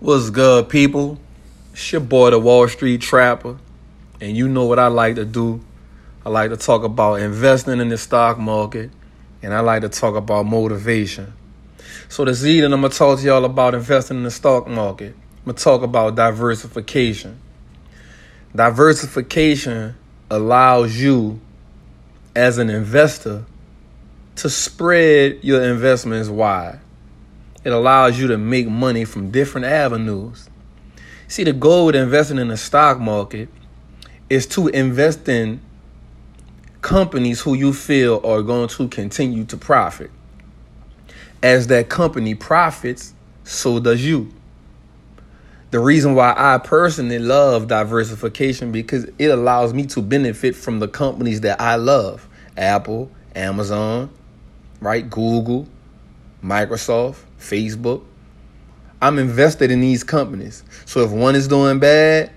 What's good, people? It's your boy, the Wall Street Trapper, and you know what I like to do. I like to talk about investing in the stock market, and I like to talk about motivation. So this evening, I'm gonna talk to y'all about investing in the stock market. I'm gonna talk about diversification. Diversification allows you, as an investor, to spread your investments wide. It allows you to make money from different avenues. See, the goal with investing in the stock market is to invest in companies who you feel are going to continue to profit. As that company profits, so does you. The reason why I personally love diversification because it allows me to benefit from the companies that I love. Apple, Amazon, right? Google, Microsoft, Facebook. I'm invested in these companies. So if one is doing bad,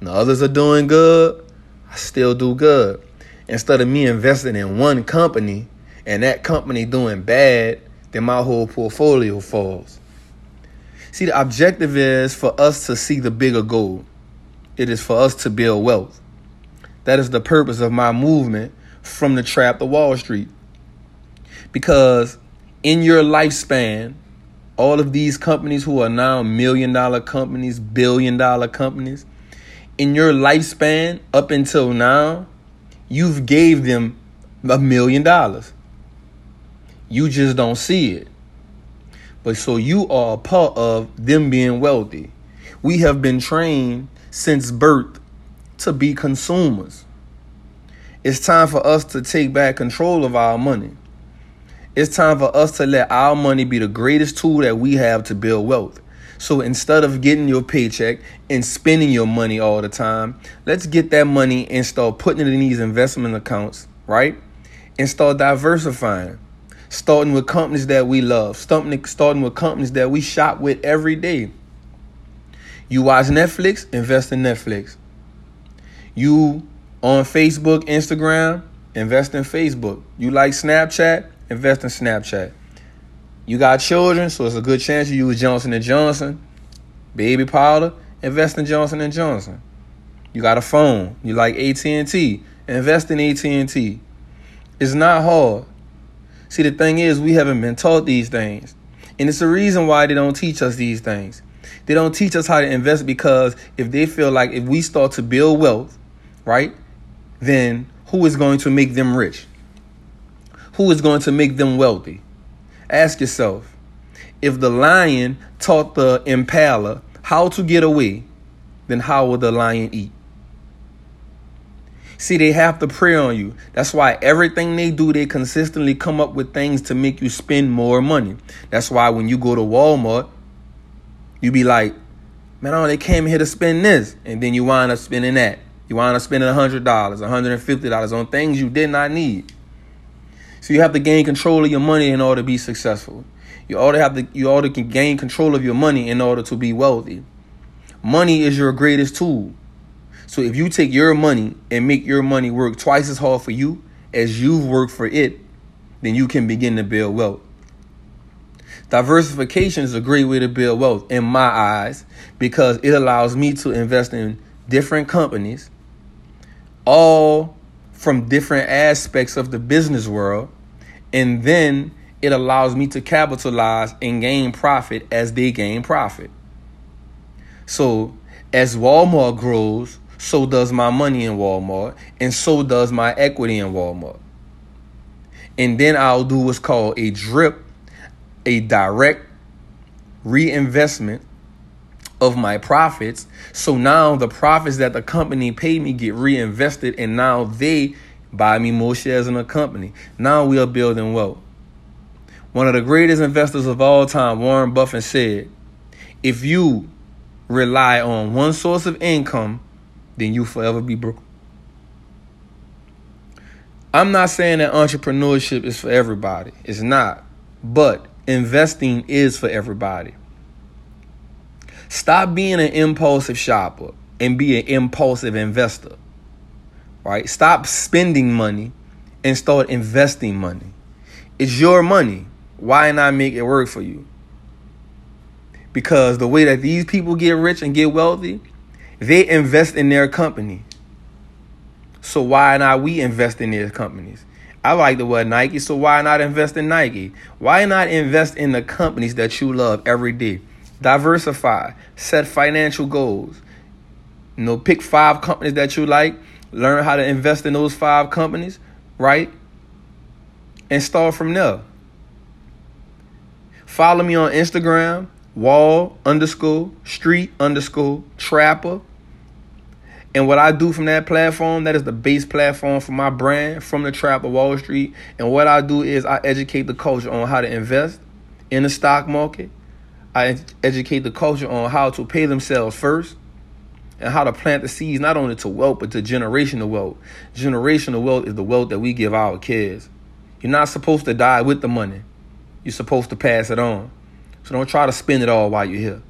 the others are doing good, I still do good. Instead of me investing in one company and that company doing bad, then my whole portfolio falls. See, the objective is for us to see the bigger goal. It is for us to build wealth. That is the purpose of my movement from the trap to Wall Street. Because in your lifespan, all of these companies who are now million dollar companies, billion dollar companies, in your lifespan up until now, you've gave them a million dollars. You just don't see it. But so you are a part of them being wealthy. We have been trained since birth to be consumers. It's time for us to take back control of our money. It's time for us to let our money be the greatest tool that we have to build wealth. So instead of getting your paycheck and spending your money all the time, let's get that money and start putting it in these investment accounts, right? And start diversifying. Starting with companies that we love, starting, with companies that we shop with every day. You watch Netflix, invest in Netflix. You on Facebook, Instagram, invest in Facebook. You like Snapchat, invest in Snapchat. You got children, so it's a good chance you use Johnson and Johnson. Baby powder, invest in Johnson and Johnson. You got a phone, you like AT&T, invest in AT&T. It's not hard. See, the thing is, we haven't been taught these things. And it's the reason why they don't teach us these things. They don't teach us how to invest because if they feel like if we start to build wealth, right, then who is going to make them rich? Who is going to make them wealthy? Ask yourself if the lion taught the impala how to get away, then how will the lion eat? See, they have to prey on you. That's why everything they do, they consistently come up with things to make you spend more money. That's why when you go to Walmart, you be like, man, oh, they came here to spend this. And then you wind up spending that. You wind up spending $100, $150 on things you did not need. So you have to gain control of your money in order to be successful. You ought to have to you ought to gain control of your money in order to be wealthy. Money is your greatest tool. So if you take your money and make your money work twice as hard for you as you've worked for it, then you can begin to build wealth. Diversification is a great way to build wealth in my eyes because it allows me to invest in different companies, all from different aspects of the business world and then it allows me to capitalize and gain profit as they gain profit. So, as Walmart grows, so does my money in Walmart, and so does my equity in Walmart. And then I'll do what's called a drip, a direct reinvestment of my profits. So now the profits that the company paid me get reinvested, and now they buy me more shares in the company. Now we are building wealth. One of the greatest investors of all time, Warren Buffett, said, If you rely on one source of income, then you forever be broke. I'm not saying that entrepreneurship is for everybody. It's not. But investing is for everybody. Stop being an impulsive shopper and be an impulsive investor right? Stop spending money and start investing money. It's your money. Why not make it work for you? Because the way that these people get rich and get wealthy, they invest in their company. So why not we invest in their companies? I like the word Nike, so why not invest in Nike? Why not invest in the companies that you love every day? Diversify, set financial goals. You know, pick five companies that you like, learn how to invest in those five companies, right? And start from there. Follow me on Instagram, wall underscore street underscore trapper. And what I do from that platform, that is the base platform for my brand from the trap of Wall Street. And what I do is I educate the culture on how to invest in the stock market. I educate the culture on how to pay themselves first and how to plant the seeds not only to wealth but to generational wealth. Generational wealth is the wealth that we give our kids. You're not supposed to die with the money. You're supposed to pass it on. So don't try to spend it all while you're here.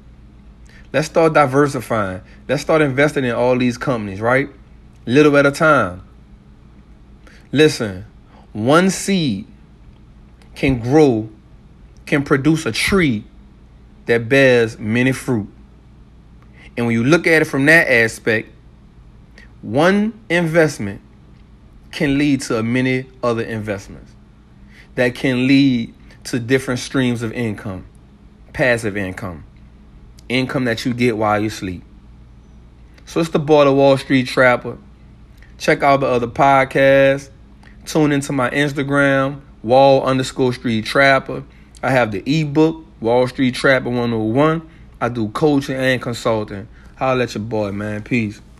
Let's start diversifying. Let's start investing in all these companies, right? Little at a time. Listen, one seed can grow, can produce a tree that bears many fruit. And when you look at it from that aspect, one investment can lead to many other investments that can lead to different streams of income, passive income income that you get while you sleep. So it's the boy, the Wall Street Trapper. Check out the other podcasts. Tune into my Instagram, Wall underscore Street Trapper. I have the ebook, Wall Street Trapper 101. I do coaching and consulting. Holla at your boy, man. Peace.